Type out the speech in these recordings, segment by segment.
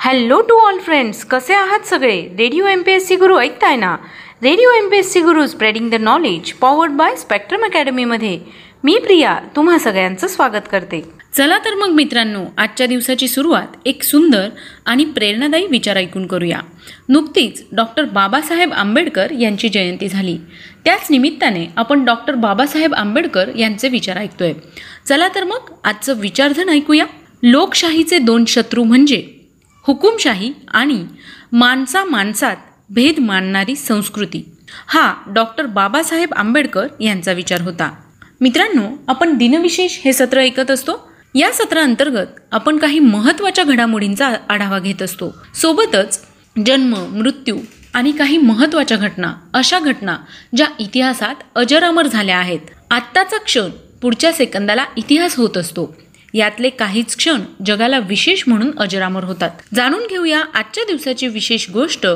Hello to all friends कसे आहात सगळे? Radio M P S C Guru ऐकताय ना? Radio M P S C Guru spreading the knowledge powered by Spectrum अकॅडमीमध्ये मी प्रिया तुम्हा सगळ्यांचं स्वागत करते. चला तर मग मित्रांनो आजच्या दिवसाची सुरुवात एक सुंदर आणि प्रेरणादायी विचार ऐकून करूया. नुकतीच डॉक्टर बाबासाहेब आंबेडकर यांची जयंती झाली. त्याच निमित्ताने आपण डॉक्टर बाबासाहेब आंबेडकर यांचे विचार ऐकतोय. चला तर मग आजचं विचारधन ऐकूया. लोकशाहीचे दोन शत्रू म्हणजे हुकुमशाही आणि माणसा माणसात भेद मानणारी संस्कृती. हा डॉक्टर बाबासाहेब आंबेडकर यांचा विचार होता. मित्रांनो आपण दिनविशेष हे सत्र ऐकत असतो. या सत्राअंतर्गत आपण काही महत्त्वाच्या घडामोडींचा आढावा घेत असतो. सोबतच जन्म मृत्यू आणि काही महत्त्वाच्या घटना अशा घटना ज्या इतिहासात अजरामर झाल्या आहेत. आत्ताचा क्षण पुढच्या सेकंदाला इतिहास होत असतो. यातले काहीच क्षण जगाला विशेष म्हणून अजरामर होतात. जाणून घेऊया आजच्या दिवसाची विशेष गोष्ट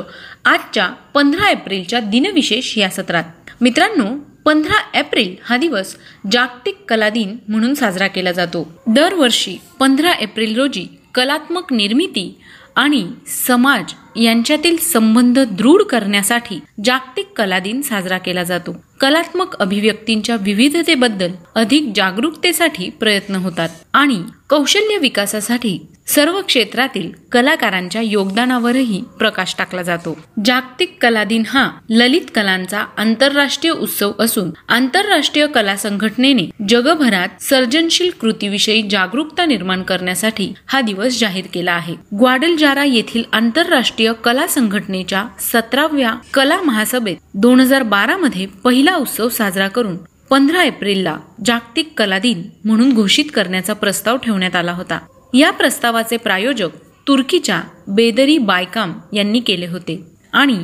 आजच्या पंधरा एप्रिलच्या दिनविशेष या सत्रात. मित्रांनो पंधरा एप्रिल हा दिवस जागतिक कला दिन म्हणून साजरा केला जातो. दरवर्षी पंधरा एप्रिल रोजी कलात्मक निर्मिती आणि समाज यांच्यातील संबंध दृढ करण्यासाठी जागतिक कला दिन साजरा केला जातो. कलात्मक अभिव्यक्तींच्या विविधतेबद्दल अधिक जागरूकतेसाठी प्रयत्न होतात आणि कौशल्य विकासासाठी सर्व क्षेत्रातील कलाकारांच्या योगदानावरही प्रकाश टाकला जातो. जागतिक कला दिन हा ललित कलांचा आंतरराष्ट्रीय उत्सव असून आंतरराष्ट्रीय कला संघटनेने जगभरात सर्जनशील कृतीविषयी जागरूकता निर्माण करण्यासाठी हा दिवस जाहीर केला आहे. ग्वाडलजारा येथील आंतरराष्ट्रीय कला संघटनेच्या सतराव्या कला महासभेत दोन हजार बारा मध्ये पहिला उत्सव साजरा करून पंधरा एप्रिलला जागतिक कला दिन म्हणून घोषित करण्याचा प्रस्ताव ठेवण्यात आला होता. या प्रस्तावाचे प्रायोजक तुर्कीच्या बेदरी बायकाम यांनी केले होते आणि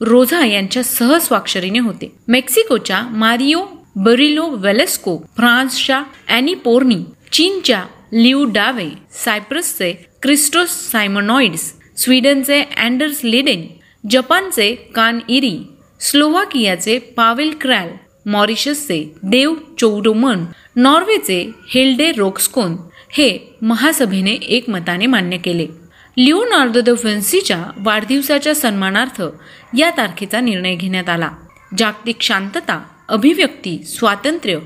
रोझा यांच्या सहस्वाक्षरीने होते. मेक्सिकोच्या मारिओ बरिलो वेलेस्को फ्रान्सच्या अॅनी पोर्नी चीनच्या लिऊ डावे सायप्रसचे क्रिस्टोस सायमनॉइड्स स्वीडनचे अँडर्स लिडेन जपानचे कान इरी स्लोवाकियाचे पावेल क्रॅल मॉरिशसचे देव चौडोमन नॉर्वेचे हेल्डे रोक्सकोन हे महासभेने एकमताने मान्य केले. लिओनार्दो द विन्सीच्या वाढदिवसाच्या सन्मानार्थ या तारखेचा निर्णय घेण्यात आला. जागतिक शांतता अभिव्यक्ती स्वातंत्र्य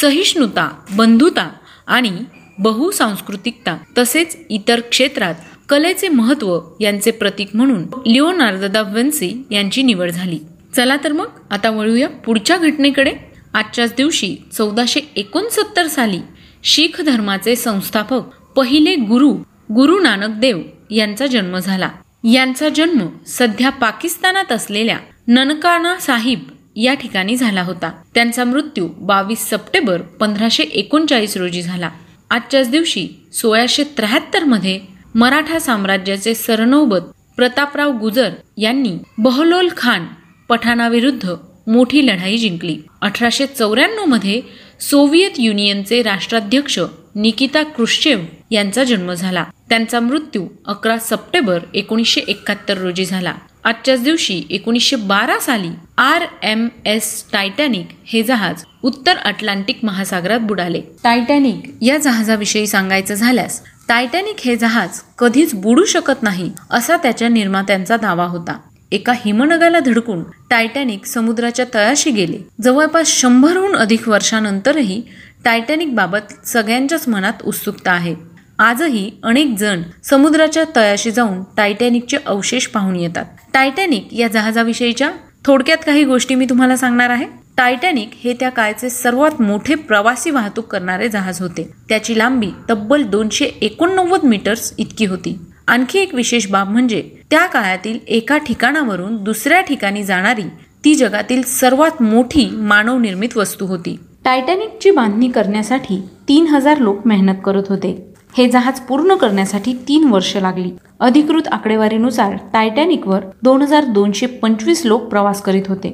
सहिष्णुता बंधुता आणि बहुसांस्कृतिकता तसेच इतर क्षेत्रात कलेचे महत्त्व यांचे प्रतीक म्हणून लिओनार्दो दा विन्सी यांची निवड झाली. चला तर मग आता वळूया पुढच्या घटनेकडे. आजच्याच दिवशी चौदाशे एकोणसत्तर साली शीख धर्माचे संस्थापक पहिले गुरु गुरु नानक देव यांचा जन्म झाला. यांचा जन्म सध्या पाकिस्तानात असलेल्या ननकाना साहिब या ठिकाणी झाला होता. त्यांचा मृत्यू बावीस सप्टेंबर पंधराशे एकोणचाळीस रोजी झाला. आजच्याच दिवशी सोळाशे त्र्याहत्तरमध्ये मराठा साम्राज्याचे सरनौबत प्रतापराव गुजर यांनी बहलोल खान पठाणाविरुद्ध मोठी लढाई जिंकली. अठराशे चौऱ्याण्णवमध्ये सोव्हिएत युनियनचे राष्ट्राध्यक्ष निकिता क्रुश्चेव यांचा जन्म झाला. त्यांचा मृत्यू अकरा सप्टेंबर एकोणीसशे एकाहत्तर रोजी झाला. आजच्याच दिवशी एकोणीसशे बारा साली आर एम एस टायटॅनिक हे जहाज उत्तर अटलांटिक महासागरात बुडाले. टायटॅनिक या जहाजाविषयी सांगायचं झाल्यास टायटॅनिक हे जहाज कधीच बुडू शकत नाही असा त्याच्या निर्मात्यांचा दावा होता. एका हिमनगाला धडकून टायटॅनिक समुद्राच्या तळाशी गेले. जवळपास शंभरहून अधिक वर्षानंतरही टायटॅनिक बाबत सगळ्यांच्याच मनात उत्सुकता आहे. आजही अनेक जण समुद्राच्या तळाशी जाऊन टायटॅनिकचे अवशेष पाहून येतात. टायटॅनिक या जहाजाविषयीच्या थोडक्यात काही गोष्टी मी तुम्हाला सांगणार आहे. टायटॅनिक हे त्या काळचे सर्वात मोठे प्रवासी वाहतूक करणारे जहाज होते. त्याची लांबी तब्बल दोनशे एकोणनव्वद मीटर्स इतकी होती. आणखी एक विशेष बाब म्हणजे त्या काळातील एका ठिकाणावरून दुसऱ्या ठिकाणी जाणारी ती जगातील सर्वात मोठी मानवनिर्मित वस्तू होती. टायटॅनिकची बांधणी करण्यासाठी तीन हजार लोक मेहनत करत होते. हे जहाज पूर्ण करण्यासाठी तीन वर्ष लागली. अधिकृत आकडेवारीनुसार टायटॅनिकवर दोन हजार दोनशे पंचवीस लोक प्रवास करीत होते.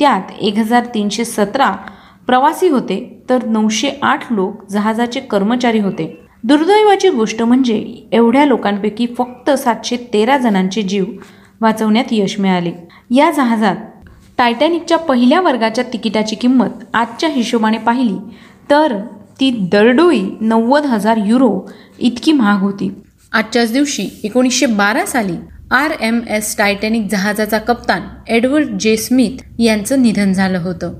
त्यात एक हजार तीनशे सतरा प्रवासी होते तर नऊशे आठ लोक जहाजाचे कर्मचारी होते. दुर्दैवाची गोष्ट म्हणजे एवढ्या लोकांपैकी फक्त सातशे तेरा जणांचे जीव वाचवण्यात यश मिळाले. या जहाजात टायटॅनिकच्या पहिल्या वर्गाच्या तिकिटाची किंमत आजच्या हिशोबाने पाहिली तर ती दरडोई नव्वद हजार युरो इतकी महाग होती. आजच्याच दिवशी एकोणीसशे बारा साली आर एम एस टायटॅनिक जहाजाचा कप्तान एडवर्ड जे स्मिथ यांचं निधन झालं होतं.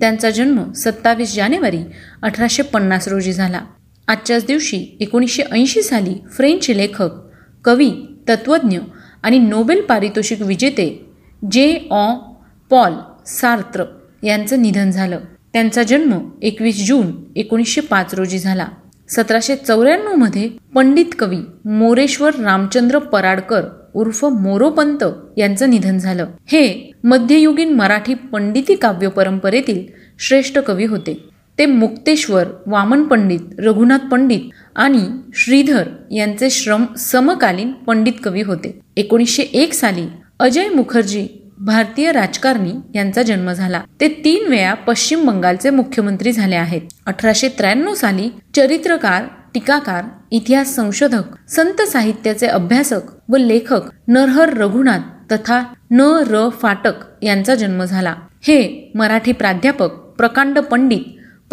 त्यांचा जन्म सत्तावीस जानेवारी अठराशे पन्नास रोजी झाला. आजच्याच दिवशी एकोणीसशे ऐंशी साली फ्रेंच लेखक कवी तत्त्वज्ञ आणि नोबेल पारितोषिक विजेते जे ऑ. पॉल सार्त्र यांचं निधन झालं. त्यांचा जन्म एकवीस जून एकोणीसशे पाच रोजी झाला. सतराशे चौऱ्याण्णवमध्ये पंडित कवी मोरेश्वर रामचंद्र पराडकर उर्फ मोरोपंत यांचं निधन झालं. हे मध्ययुगीन मराठी पंडिती काव्य परंपरेतील श्रेष्ठ कवी होते. ते मुक्तेश्वर वामन पंडित रघुनाथ पंडित आणि श्रीधर यांचे श्रम समकालीन पंडित कवी होते. एकोणीसशे एक साली अजय मुखर्जी भारतीय राजकारणी यांचा जन्म झाला. ते तीन वेळा पश्चिम बंगालचे मुख्यमंत्री झाले आहेत. अठराशे त्र्याण्णव साली चरित्रकार टीकाकार इतिहास संशोधक संत साहित्याचे अभ्यासक व लेखक नरहर रघुनाथ तथा न र फाटक यांचा जन्म झाला. हे मराठी प्राध्यापक प्रकांड पंडित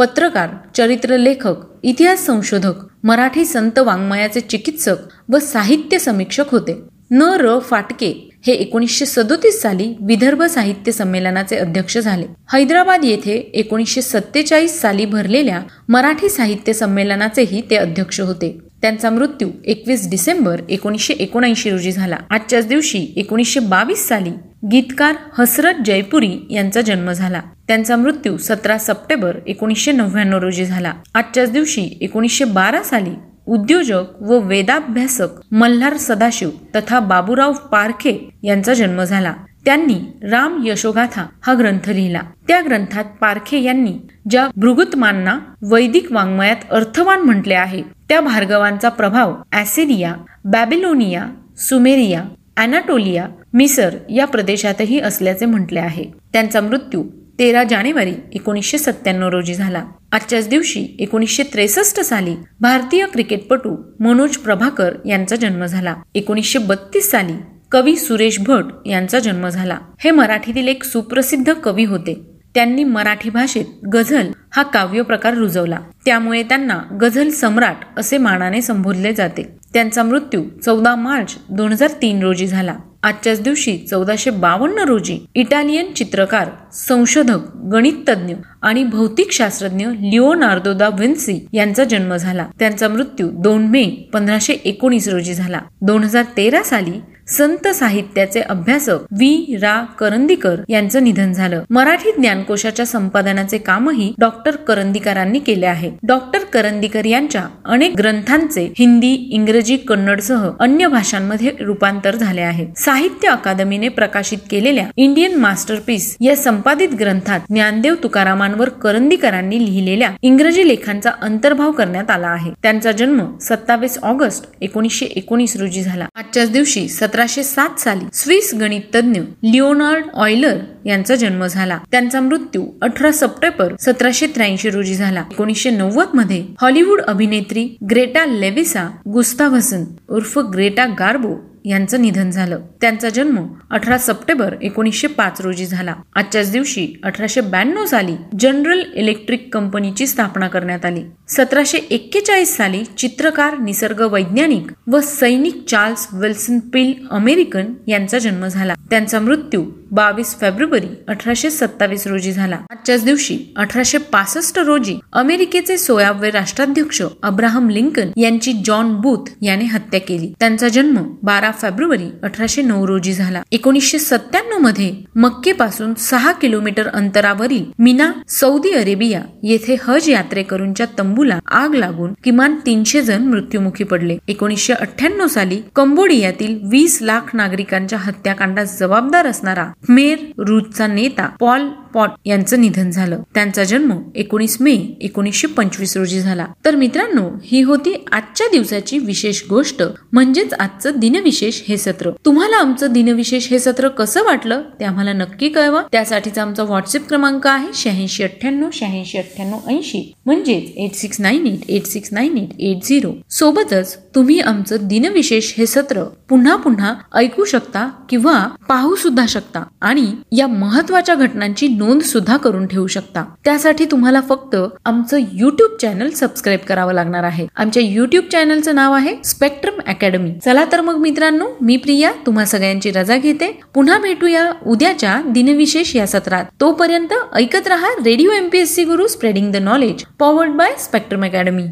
पत्रकार चरित्र लेखक इतिहास संशोधक मराठी संत वाङ्मयाचे चिकित्सक व साहित्य समीक्षक होते. न र फाटके हे एकोणीसशे सदोतीस साली विदर्भ साहित्य संमेलनाचे अध्यक्ष झाले. हैदराबाद येथे एकोणीसशे सत्तेचाळीस साली भरलेल्या मराठी साहित्य संमेलनाचेही ते अध्यक्ष होते. त्यांचा मृत्यू एकवीस डिसेंबर एकोणीसशे एकोणऐंशी रोजी झाला. आजच्याच दिवशी एकोणीसशे बावीस साली गीतकार हसरत जयपुरी यांचा जन्म झाला. त्यांचा मृत्यू सतरा सप्टेंबर एकोणीसशे नव्याण्णव रोजी झाला. आजच्याच दिवशी एकोणीसशे बारा साली उद्योजक व वेदाभ्यासक मल्हार सदाशिव तथा बाबूराव पारखे यांचा जन्म झाला. त्यांनी राम यशोगाथा हा ग्रंथ लिहिला. त्या ग्रंथात पारखे यांनी ज्या भृगुतमांना वैदिक वाङ्मयात अर्थवान म्हटले आहे त्या भार्गवांचा प्रभाव ॲसिरिया बॅबिलोनिया सुमेरिया अॅनाटोलिया मिसर या प्रदेशातही असल्याचे म्हटले आहे. त्यांचा मृत्यू तेरा जानेवारी एकोणीसशे सत्त्याण्णव रोजी झाला. आजच्याच दिवशी एकोणीसशे त्रेसष्ट साली भारतीय क्रिकेटपटू मनोज प्रभाकर यांचा जन्म झाला. एकोणीसशे बत्तीस साली कवी सुरेश भट यांचा जन्म झाला. हे मराठीतील एक सुप्रसिद्ध कवी होते. त्यांनी मराठी भाषेत गझल हा काव्य प्रकार रुजवला. त्यामुळे त्यांना गझल सम्राट असे मानाने संबोधले जाते. त्यांचा मृत्यू चौदा मार्च दोन हजार तीन रोजी झाला. आजच्याच दिवशी चौदाशे बावन्न रोजी इटालियन चित्रकार संशोधक गणिततज्ञ आणि भौतिक शास्त्रज्ञ लिओनार्दो दा विन्सी यांचा जन्म झाला. त्यांचा मृत्यू दोन मे पंधराशे एकोणीस रोजी झाला. दोन हजार तेरा साली संत साहित्याचे अभ्यासक वी. रा. करंदीकर यांचं निधन झालं. मराठी ज्ञानकोशाच्या संपादनाचे कामही डॉक्टर करंदीकरांनी केले आहे. डॉक्टर करंदीकर यांच्या अनेक ग्रंथांचे हिंदी इंग्रजी कन्नडसह अन्य भाषांमध्ये रूपांतर झाले आहे. साहित्य अकादमीने प्रकाशित केलेल्या इंडियन मास्टरपीस या संपादित ग्रंथात ज्ञानदेव तुकारामांवर करंदीकरांनी लिहिलेल्या इंग्रजी लेखांचा अंतर्भाव करण्यात आला आहे. त्यांचा जन्म सत्तावीस ऑगस्ट एकोणीसशे एकोणीस रोजी झाला. आजच्याच दिवशी सतरा सतराशे सात साली स्विस गणिततज्ञ लिओनार्ड ऑयलर यांचा जन्म झाला. त्यांचा मृत्यू अठरा सप्टेंबर सतराशे त्र्याऐंशी रोजी झाला. एकोणीसशे नव्वदमध्ये हॉलिवूड अभिनेत्री ग्रेटा लेविसा गुस्ताव्हसन उर्फ ग्रेटा गार्बो यांचं निधन झालं. त्यांचा जन्म अठरा सप्टेंबर एकोणीसशे पाच रोजी झाला. आजच्याच दिवशी अठराशे ब्याण्णव साली जनरल इलेक्ट्रिक कंपनीची स्थापना करण्यात आली. सतराशे एक्केचाळीस साली चित्रकार निसर्ग वैज्ञानिक व सैनिक चार्ल्स विल्सन पिल अमेरिकन यांचा जन्म झाला. त्यांचा मृत्यू बावीस फेब्रुवारी अठराशे सत्तावीस रोजी झाला. आजच्याच दिवशी अठराशे पासष्ट रोजी अमेरिकेचे सोळावे राष्ट्राध्यक्ष अब्राहम लिंकन यांची जॉन बूथ याने हत्या केली. त्यांचा जन्म बारा फेब्रुवारी अठराशे नऊ रोजी झाला. एकोणीसशे सत्त्याण्णवमध्ये मक्केपासून सहा किलोमीटर अंतरावरील मिना सौदी अरेबिया येथे हज यात्रेकरूंच्या तंबूला आग लागून किमान तीनशे जण मृत्युमुखी पडले. एकोणीसशे अठ्ठ्याण्णव साली कंबोडियातील वीस लाख नागरिकांच्या हत्याकांडास जबाबदार असणारा मेर रूजचा नेता पॉल पॉट यांचं निधन झालं. त्यांचा जन्म एकोणीस मे एकोणीसशे पंचवीस रोजी झाला. तर मित्रांनो ही होती आजच्या दिवसाची विशेष गोष्ट. म्हणजेच आजचं दिनविशेष. दिनविशेष हे सत्र. तुम्हाला आमचं दिनविशेष हे सत्र कसं वाटलं ते आम्हाला नक्की कळवा. त्यासाठीचा आमचा व्हॉट्सअप क्रमांक आहे शहाऐंशी अठ्ठ्याण्णव शहाऐंशी अठ्ठ्याण्णव ऐंशी. म्हणजेच eight six nine eight eight six nine eight eight zero सोबतच तुम्ही आमचं दिनविशेष हे सत्र पुन्हा पुन्हा ऐकू शकता किंवा पाहू सुद्धा शकता आणि या महत्त्वाच्या घटनांची नोंद सुद्धा करून ठेवू शकता. त्यासाठी तुम्हाला फक्त आमचं युट्यूब चॅनल सबस्क्राईब करावं लागणार आहे. आमच्या युट्यूब चॅनलचं नाव आहे स्पेक्ट्रम अकॅडमी चला तर मग मित्रांनो मी प्रिया तुम्हा सगळ्यांची रजा घेते. पुन्हा भेटूया उद्याच्या दिनविशेष या सत्रात. तोपर्यंत ऐकत रहा radio MPSC Guru spreading the knowledge powered by Spectrum Academy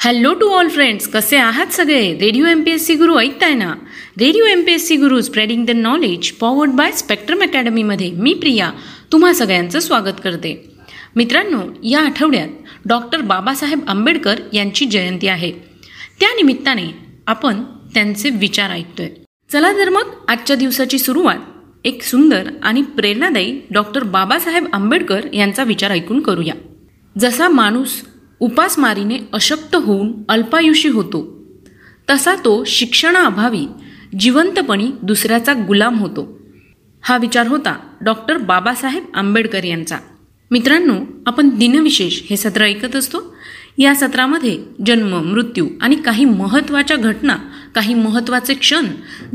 hello to all friends कसे आहात सगळे? Radio M P S C Guru ऐकताय ना? Radio M P S C Guru spreading the knowledge powered by Spectrum अकॅडमीमध्ये मी प्रिया तुम्हा सगळ्यांचं स्वागत करते. मित्रांनो या आठवड्यात डॉक्टर बाबासाहेब आंबेडकर यांची जयंती आहे. त्यानिमित्ताने आपण त्यांचे विचार ऐकतोय. चला तर मग आजच्या दिवसाची सुरुवात एक सुंदर आणि प्रेरणादायी डॉक्टर बाबासाहेब आंबेडकर यांचा विचार ऐकून करूया. जसा माणूस उपासमारीने अशक्त होऊन अल्पायुषी होतो तसा तो शिक्षणाअभावी जिवंतपणी दुसऱ्याचा गुलाम होतो. हा विचार होता डॉक्टर बाबासाहेब आंबेडकर यांचा. मित्रांनो आपण दिनविशेष हे सत्र ऐकत असतो. या सत्रामध्ये जन्म मृत्यू आणि काही महत्त्वाच्या घटना काही महत्त्वाचे क्षण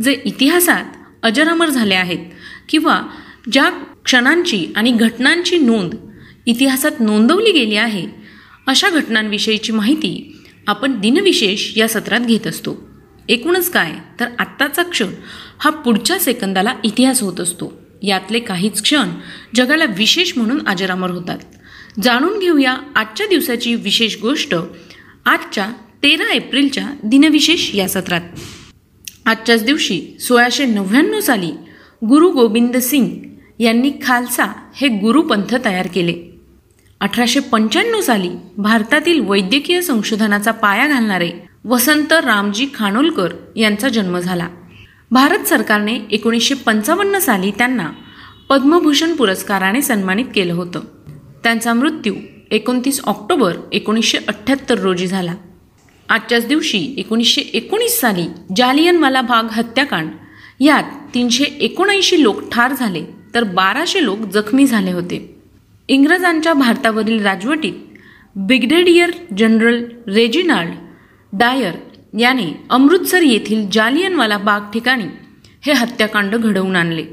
जे इतिहासात अजरामर झाले आहेत किंवा ज्या क्षणांची आणि घटनांची नोंद इतिहासात नोंदवली गेली आहे अशा घटनांविषयीची माहिती आपण दिनविशेष या सत्रात घेत असतो. एकूणच काय तर आत्ताचा क्षण हा पुढच्या सेकंदाला इतिहास होत असतो. यातले काहीच क्षण जगाला विशेष म्हणून अजरामर होतात. जाणून घेऊया आजच्या दिवसाची विशेष गोष्ट आजच्या तेरा एप्रिलच्या दिनविशेष या सत्रात. आजच्याच दिवशी सोळाशे नव्याण्णव साली गुरु गोविंद सिंग यांनी खालसा हे गुरुपंथ तयार केले. अठराशे पंच्याण्णव साली भारतातील वैद्यकीय संशोधनाचा पाया घालणारे वसंत रामजी खानोलकर यांचा जन्म झाला. भारत सरकारने एकोणीसशे पंचावन्न साली त्यांना पद्मभूषण पुरस्काराने सन्मानित केलं होतं. त्यांचा मृत्यू एकोणतीस ऑक्टोबर एकोणीसशे अठ्ठ्याहत्तर रोजी झाला. आजच्याच दिवशी एकोणीसशे एकोणीस साली जालियनवाला भाग हत्याकांड. यात तीनशे एकोणऐंशी लोक ठार झाले तर बाराशे लोक जखमी झाले होते. इंग्रजांच्या भारतावरील राजवटीत ब्रिगेडियर जनरल रेजिनाल्ड डायर याने अमृतसर येथील जालियनवाला बाग ठिकाणी हे हत्याकांड घडवून आणले.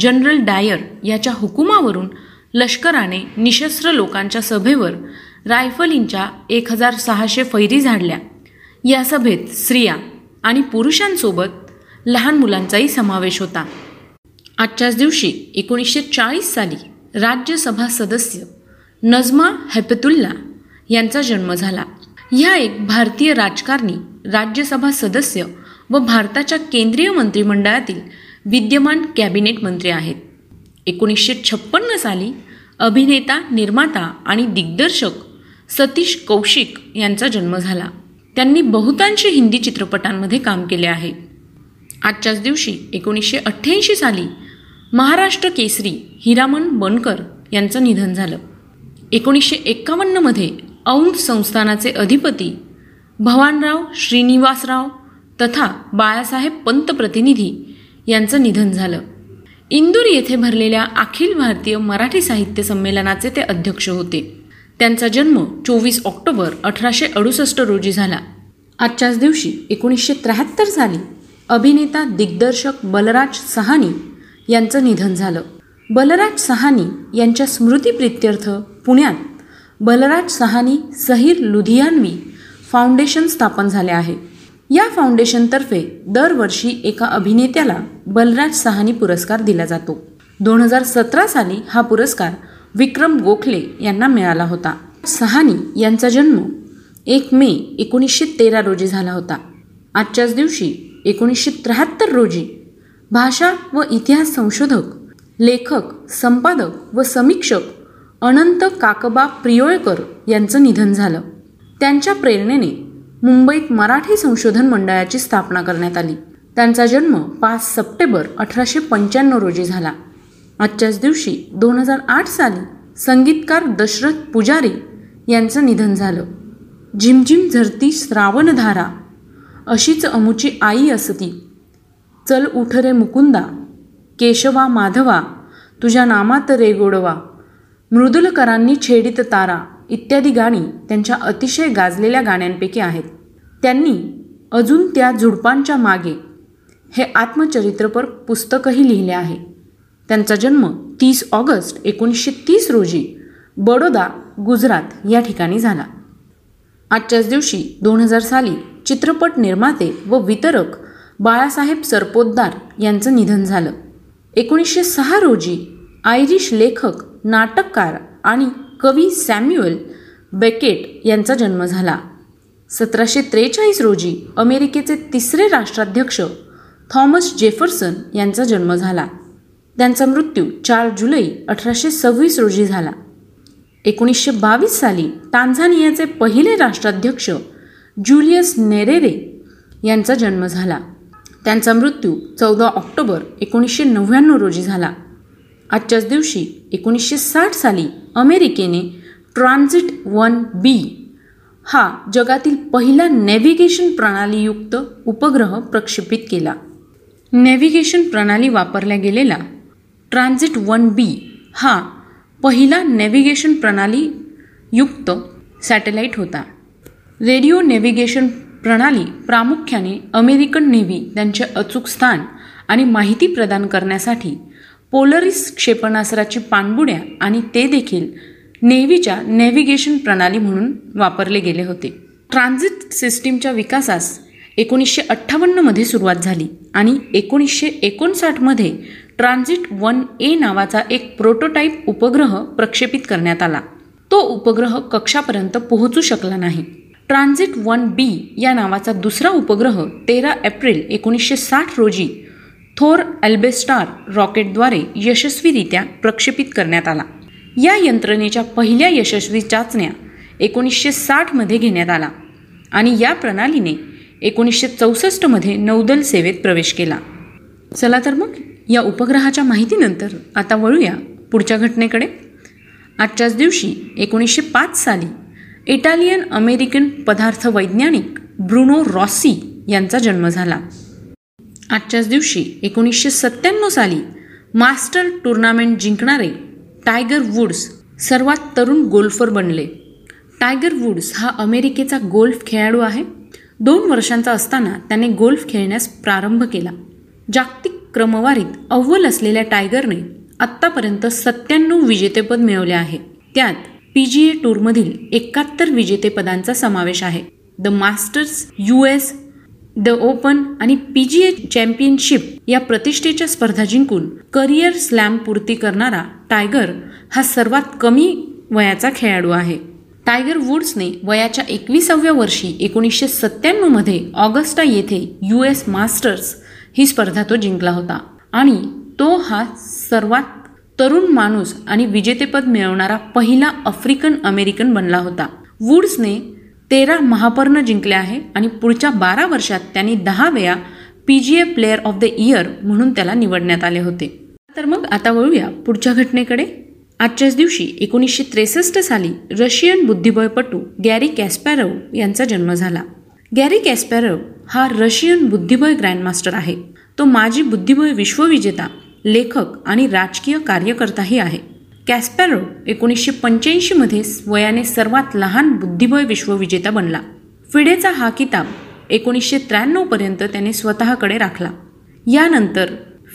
जनरल डायर याच्या हुकुमावरून लष्कराने निशस्त्र लोकांच्या सभेवर रायफलींच्या एक हजार सहाशे फैरी झाडल्या. या सभेत स्त्रिया आणि पुरुषांसोबत लहान मुलांचाही समावेश होता. आजच्याच दिवशी एकोणीसशे चाळीस साली राज्यसभा सदस्य नजमा हैपतुल्ला यांचा जन्म झाला. ह्या एक भारतीय राजकारणी राज्यसभा सदस्य व भारताच्या केंद्रीय मंत्रिमंडळातील विद्यमान कॅबिनेट मंत्री आहेत. एकोणीसशे छप्पन्न साली अभिनेता निर्माता आणि दिग्दर्शक सतीश कौशिक यांचा जन्म झाला. त्यांनी बहुतांश हिंदी चित्रपटांमध्ये काम केले आहे. आजच्याच दिवशी एकोणीसशे अठ्ठ्याऐंशी साली महाराष्ट्र केसरी हिरामन बनकर यांचं निधन झालं. एकोणीसशे एक्कावन्नमध्ये औंध संस्थानाचे अधिपती भवानराव श्रीनिवासराव तथा बाळासाहेब पंतप्रतिनिधी यांचं निधन झालं. इंदूर येथे भरलेल्या अखिल भारतीय मराठी साहित्य संमेलनाचे ते अध्यक्ष होते. त्यांचा जन्म चोवीस ऑक्टोबर अठराशे अडुसष्ट रोजी झाला. आजच्याच दिवशी एकोणीसशे त्र्याहत्तर साली अभिनेता दिग्दर्शक बलराज सहानी यांचं निधन झालं. बलराज सहानी यांच्या स्मृतीप्रित्यर्थ पुण्यात बलराज सहानी सहीर लुधियानवी फाउंडेशन स्थापन झाले आहे. या फाउंडेशनतर्फे दरवर्षी एका अभिनेत्याला बलराज सहानी पुरस्कार दिला जातो. दोन हजार सतरा साली हा पुरस्कार विक्रम गोखले यांना मिळाला होता. सहानी यांचा जन्म एक मे एकोणीसशे तेरा रोजी झाला होता. आजच्याच दिवशी एकोणीसशे त्र्याहत्तर रोजी भाषा व इतिहास संशोधक लेखक संपादक व समीक्षक अनंत काकबा प्रियोळकर यांचं निधन झालं. त्यांच्या प्रेरणेने मुंबईत मराठी संशोधन मंडळाची स्थापना करण्यात आली. त्यांचा जन्म पाच सप्टेंबर अठराशे पंच्याण्णव रोजी झाला. आजच्याच दिवशी दोन हजार आठ साली संगीतकार दशरथ पुजारी यांचं निधन झालं. झिमझिम झरती श्रावणधारा अशीच अमुची आई असती. चल उठ रे मुकुंदा केशवा माधवा तुझ्या नामात रे गोडवा मृदुलकरांनी छेडित तारा इत्यादी गाणी त्यांच्या अतिशय गाजलेल्या गाण्यांपैकी आहेत. त्यांनी अजून त्या झुडपांच्या मागे हे आत्मचरित्रपर पुस्तकही लिहिले आहे. त्यांचा जन्म तीस ऑगस्ट एकोणीसशे तीस रोजी बडोदा गुजरात या ठिकाणी झाला. आजच्याच दिवशी दोन हजार साली चित्रपट निर्माते व वितरक बाळासाहेब सरपोतदार यांचं निधन झालं. एकोणीसशे सहा रोजी आयरिश लेखक नाटककार आणि कवी सॅम्युअल बेकेट यांचा जन्म झाला. सतराशे त्रेचाळीस रोजी अमेरिकेचे तिसरे राष्ट्राध्यक्ष थॉमस जेफरसन यांचा जन्म झाला. त्यांचा मृत्यू चार जुलै अठराशे सव्वीस रोजी झाला. एकोणीसशे बावीस साली तांझानियाचे पहिले राष्ट्राध्यक्ष ज्युलियस नेरेरे यांचा जन्म झाला. त्यांचा मृत्यू चौदा ऑक्टोबर एकोणीसशे नव्याण्णव रोजी झाला. आजच्याच दिवशी एकोणीसशे साठ साली अमेरिकेने ट्रान्झिट वन बी हा जगातील पहिला नेव्हिगेशन प्रणालीयुक्त उपग्रह प्रक्षेपित केला. नेव्हिगेशन प्रणाली वापरल्या गेलेला ट्रान्झिट वन बी हा पहिला नेव्हिगेशन प्रणालीयुक्त सॅटेलाईट होता. रेडिओ नेव्हिगेशन प्रणाली प्रामुख्याने अमेरिकन नेव्ही त्यांचे अचूक स्थान आणि माहिती प्रदान करण्यासाठी पोलरिस क्षेपणास्त्राची पाणबुड्या आणि ते देखील नेव्हीच्या नेव्हिगेशन प्रणाली म्हणून वापरले गेले होते. ट्रान्झिट सिस्टीमच्या विकासास एकोणीसशे अठ्ठावन्नमध्ये सुरुवात झाली आणि एकोणीसशे एकोणसाठमध्ये ट्रान्झिट वन ए नावाचा एक प्रोटोटाईप उपग्रह प्रक्षेपित करण्यात आला. तो उपग्रह कक्षापर्यंत पोहोचू शकला नाही. ट्रान्झिट वन बी या नावाचा दुसरा उपग्रह तेरा एप्रिल एकोणीसशे साठ रोजी थोर अल्बेस्टार रॉकेटद्वारे यशस्वीरित्या प्रक्षेपित करण्यात आला. या यंत्रणेच्या पहिल्या यशस्वी चाचण्या एकोणीसशे साठमध्ये घेण्यात आला आणि या प्रणालीने एकोणीसशे चौसष्टमध्ये नौदल सेवेत प्रवेश केला. चला तर मग या उपग्रहाच्या माहितीनंतर आता वळूया पुढच्या घटनेकडे. आजच्याच दिवशी एकोणीसशे पाच साली इटालियन अमेरिकन पदार्थ वैज्ञानिक ब्रुनो रॉसी यांचा जन्म झाला. आजच्याच दिवशी एकोणीसशे सत्त्याण्णव साली मास्टर टुर्नामेंट जिंकणारे टायगर वुड्स सर्वात तरुण गोल्फर बनले. टायगर वुड्स हा अमेरिकेचा गोल्फ खेळाडू आहे. दोन वर्षांचा असताना त्याने गोल्फ खेळण्यास प्रारंभ केला. जागतिक क्रमवारीत अव्वल असलेल्या टायगरने आत्तापर्यंत सत्त्याण्णव विजेतेपद मिळवले आहे. त्यात पी जी ए टूरमधील एकाहत्तर विजेतेपदांचा समावेश आहे. The Masters U S the Open आणि पी जी ए चॅम्पियनशिप या प्रतिष्ठेच्या स्पर्धा जिंकून करिअर स्लॅम पूर्ती करणारा टायगर हा सर्वात कमी वयाचा खेळाडू आहे. टायगर वुड्सने वयाच्या एकविसाव्या वर्षी एकोणीसशे सत्त्याण्णवमध्ये ऑगस्टा येथे यू एस मास्टर्स ही स्पर्धा तो जिंकला होता. आणि तो हा सर्वात तरुण माणूस आणि विजेतेपद मिळवणारा पहिला आफ्रिकन अमेरिकन बनला होता. वुड्सने तेरा महापर्ण जिंकले आहे आणि पुढच्या बारा वर्षात त्यांनी दहा वेळा P G A player of the year म्हणून त्याला निवडण्यात आले होते. तर मग आता वळूया पुढच्या घटनेकडे. आजच्याच दिवशी एकोणीसशे त्रेसष्ट साली रशियन बुद्धिबळपटू गॅरी कॅस्पॅरव यांचा जन्म झाला. गॅरी कॅस्पॅरव हा रशियन बुद्धिबळ ग्रँडमास्टर आहे. तो माजी बुद्धिबळ विश्वविजेता लेखक आणि राजकीय कार्यकर्ताही आहे. कॅस्पॅरो एकोणीसशे पंच्याऐंशीमध्ये वयाने सर्वात लहान बुद्धिबळ विश्वविजेता बनला. फिडेचा हा किताब एकोणीसशे त्र्याण्णवपर्यंत त्याने स्वतःकडे राखला. यानंतर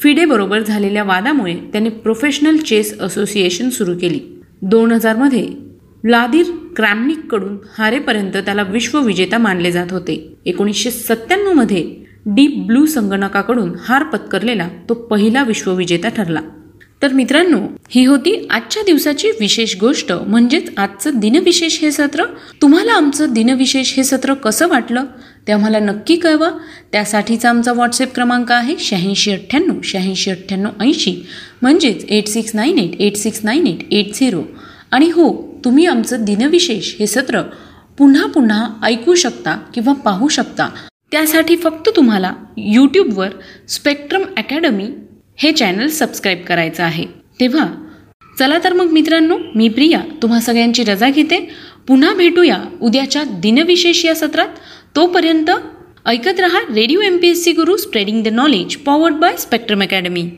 फिडेबरोबर झालेल्या वादामुळे त्याने प्रोफेशनल चेस असोसिएशन सुरू केली. दोन हजारमध्ये व्लादिर क्रॅमनिककडून हारेपर्यंत त्याला विश्वविजेता मानले जात होते. एकोणीसशे सत्त्याण्णवमध्ये डीप ब्लू संगणकाकडून हार पत्करलेला तो पहिला विश्वविजेता ठरला. तर मित्रांनो ही होती आजच्या दिवसाची विशेष गोष्ट. म्हणजेच आजचं दिनविशेष हे सत्र. तुम्हाला आमचं दिनविशेष हे सत्र कसं वाटलं? ते आम्हाला नक्की कळवा. त्यासाठीचा आमचा व्हॉट्सअप क्रमांक आहे शहाऐंशी अठ्ठ्याण्णव शहाऐंशी अठ्ठ्याण्णव ऐंशी. म्हणजेच eight six nine eight eight six nine eight eight zero. आणि हो तुम्ही आमचं दिनविशेष हे सत्र पुन्हा पुन्हा ऐकू शकता किंवा पाहू शकता. त्यासाठी फक्त तुम्हाला यूट्यूबवर स्पेक्ट्रम अकॅडमी हे चॅनल सबस्क्राईब करायचं आहे. तेव्हा चला तर मग मित्रांनो मी प्रिया तुम्हा सगळ्यांची रजा घेते. पुन्हा भेटूया उद्याच्या दिनविशेष या सत्रात. तोपर्यंत ऐकत रहा radio M P S C Guru spreading the knowledge powered by Spectrum Academy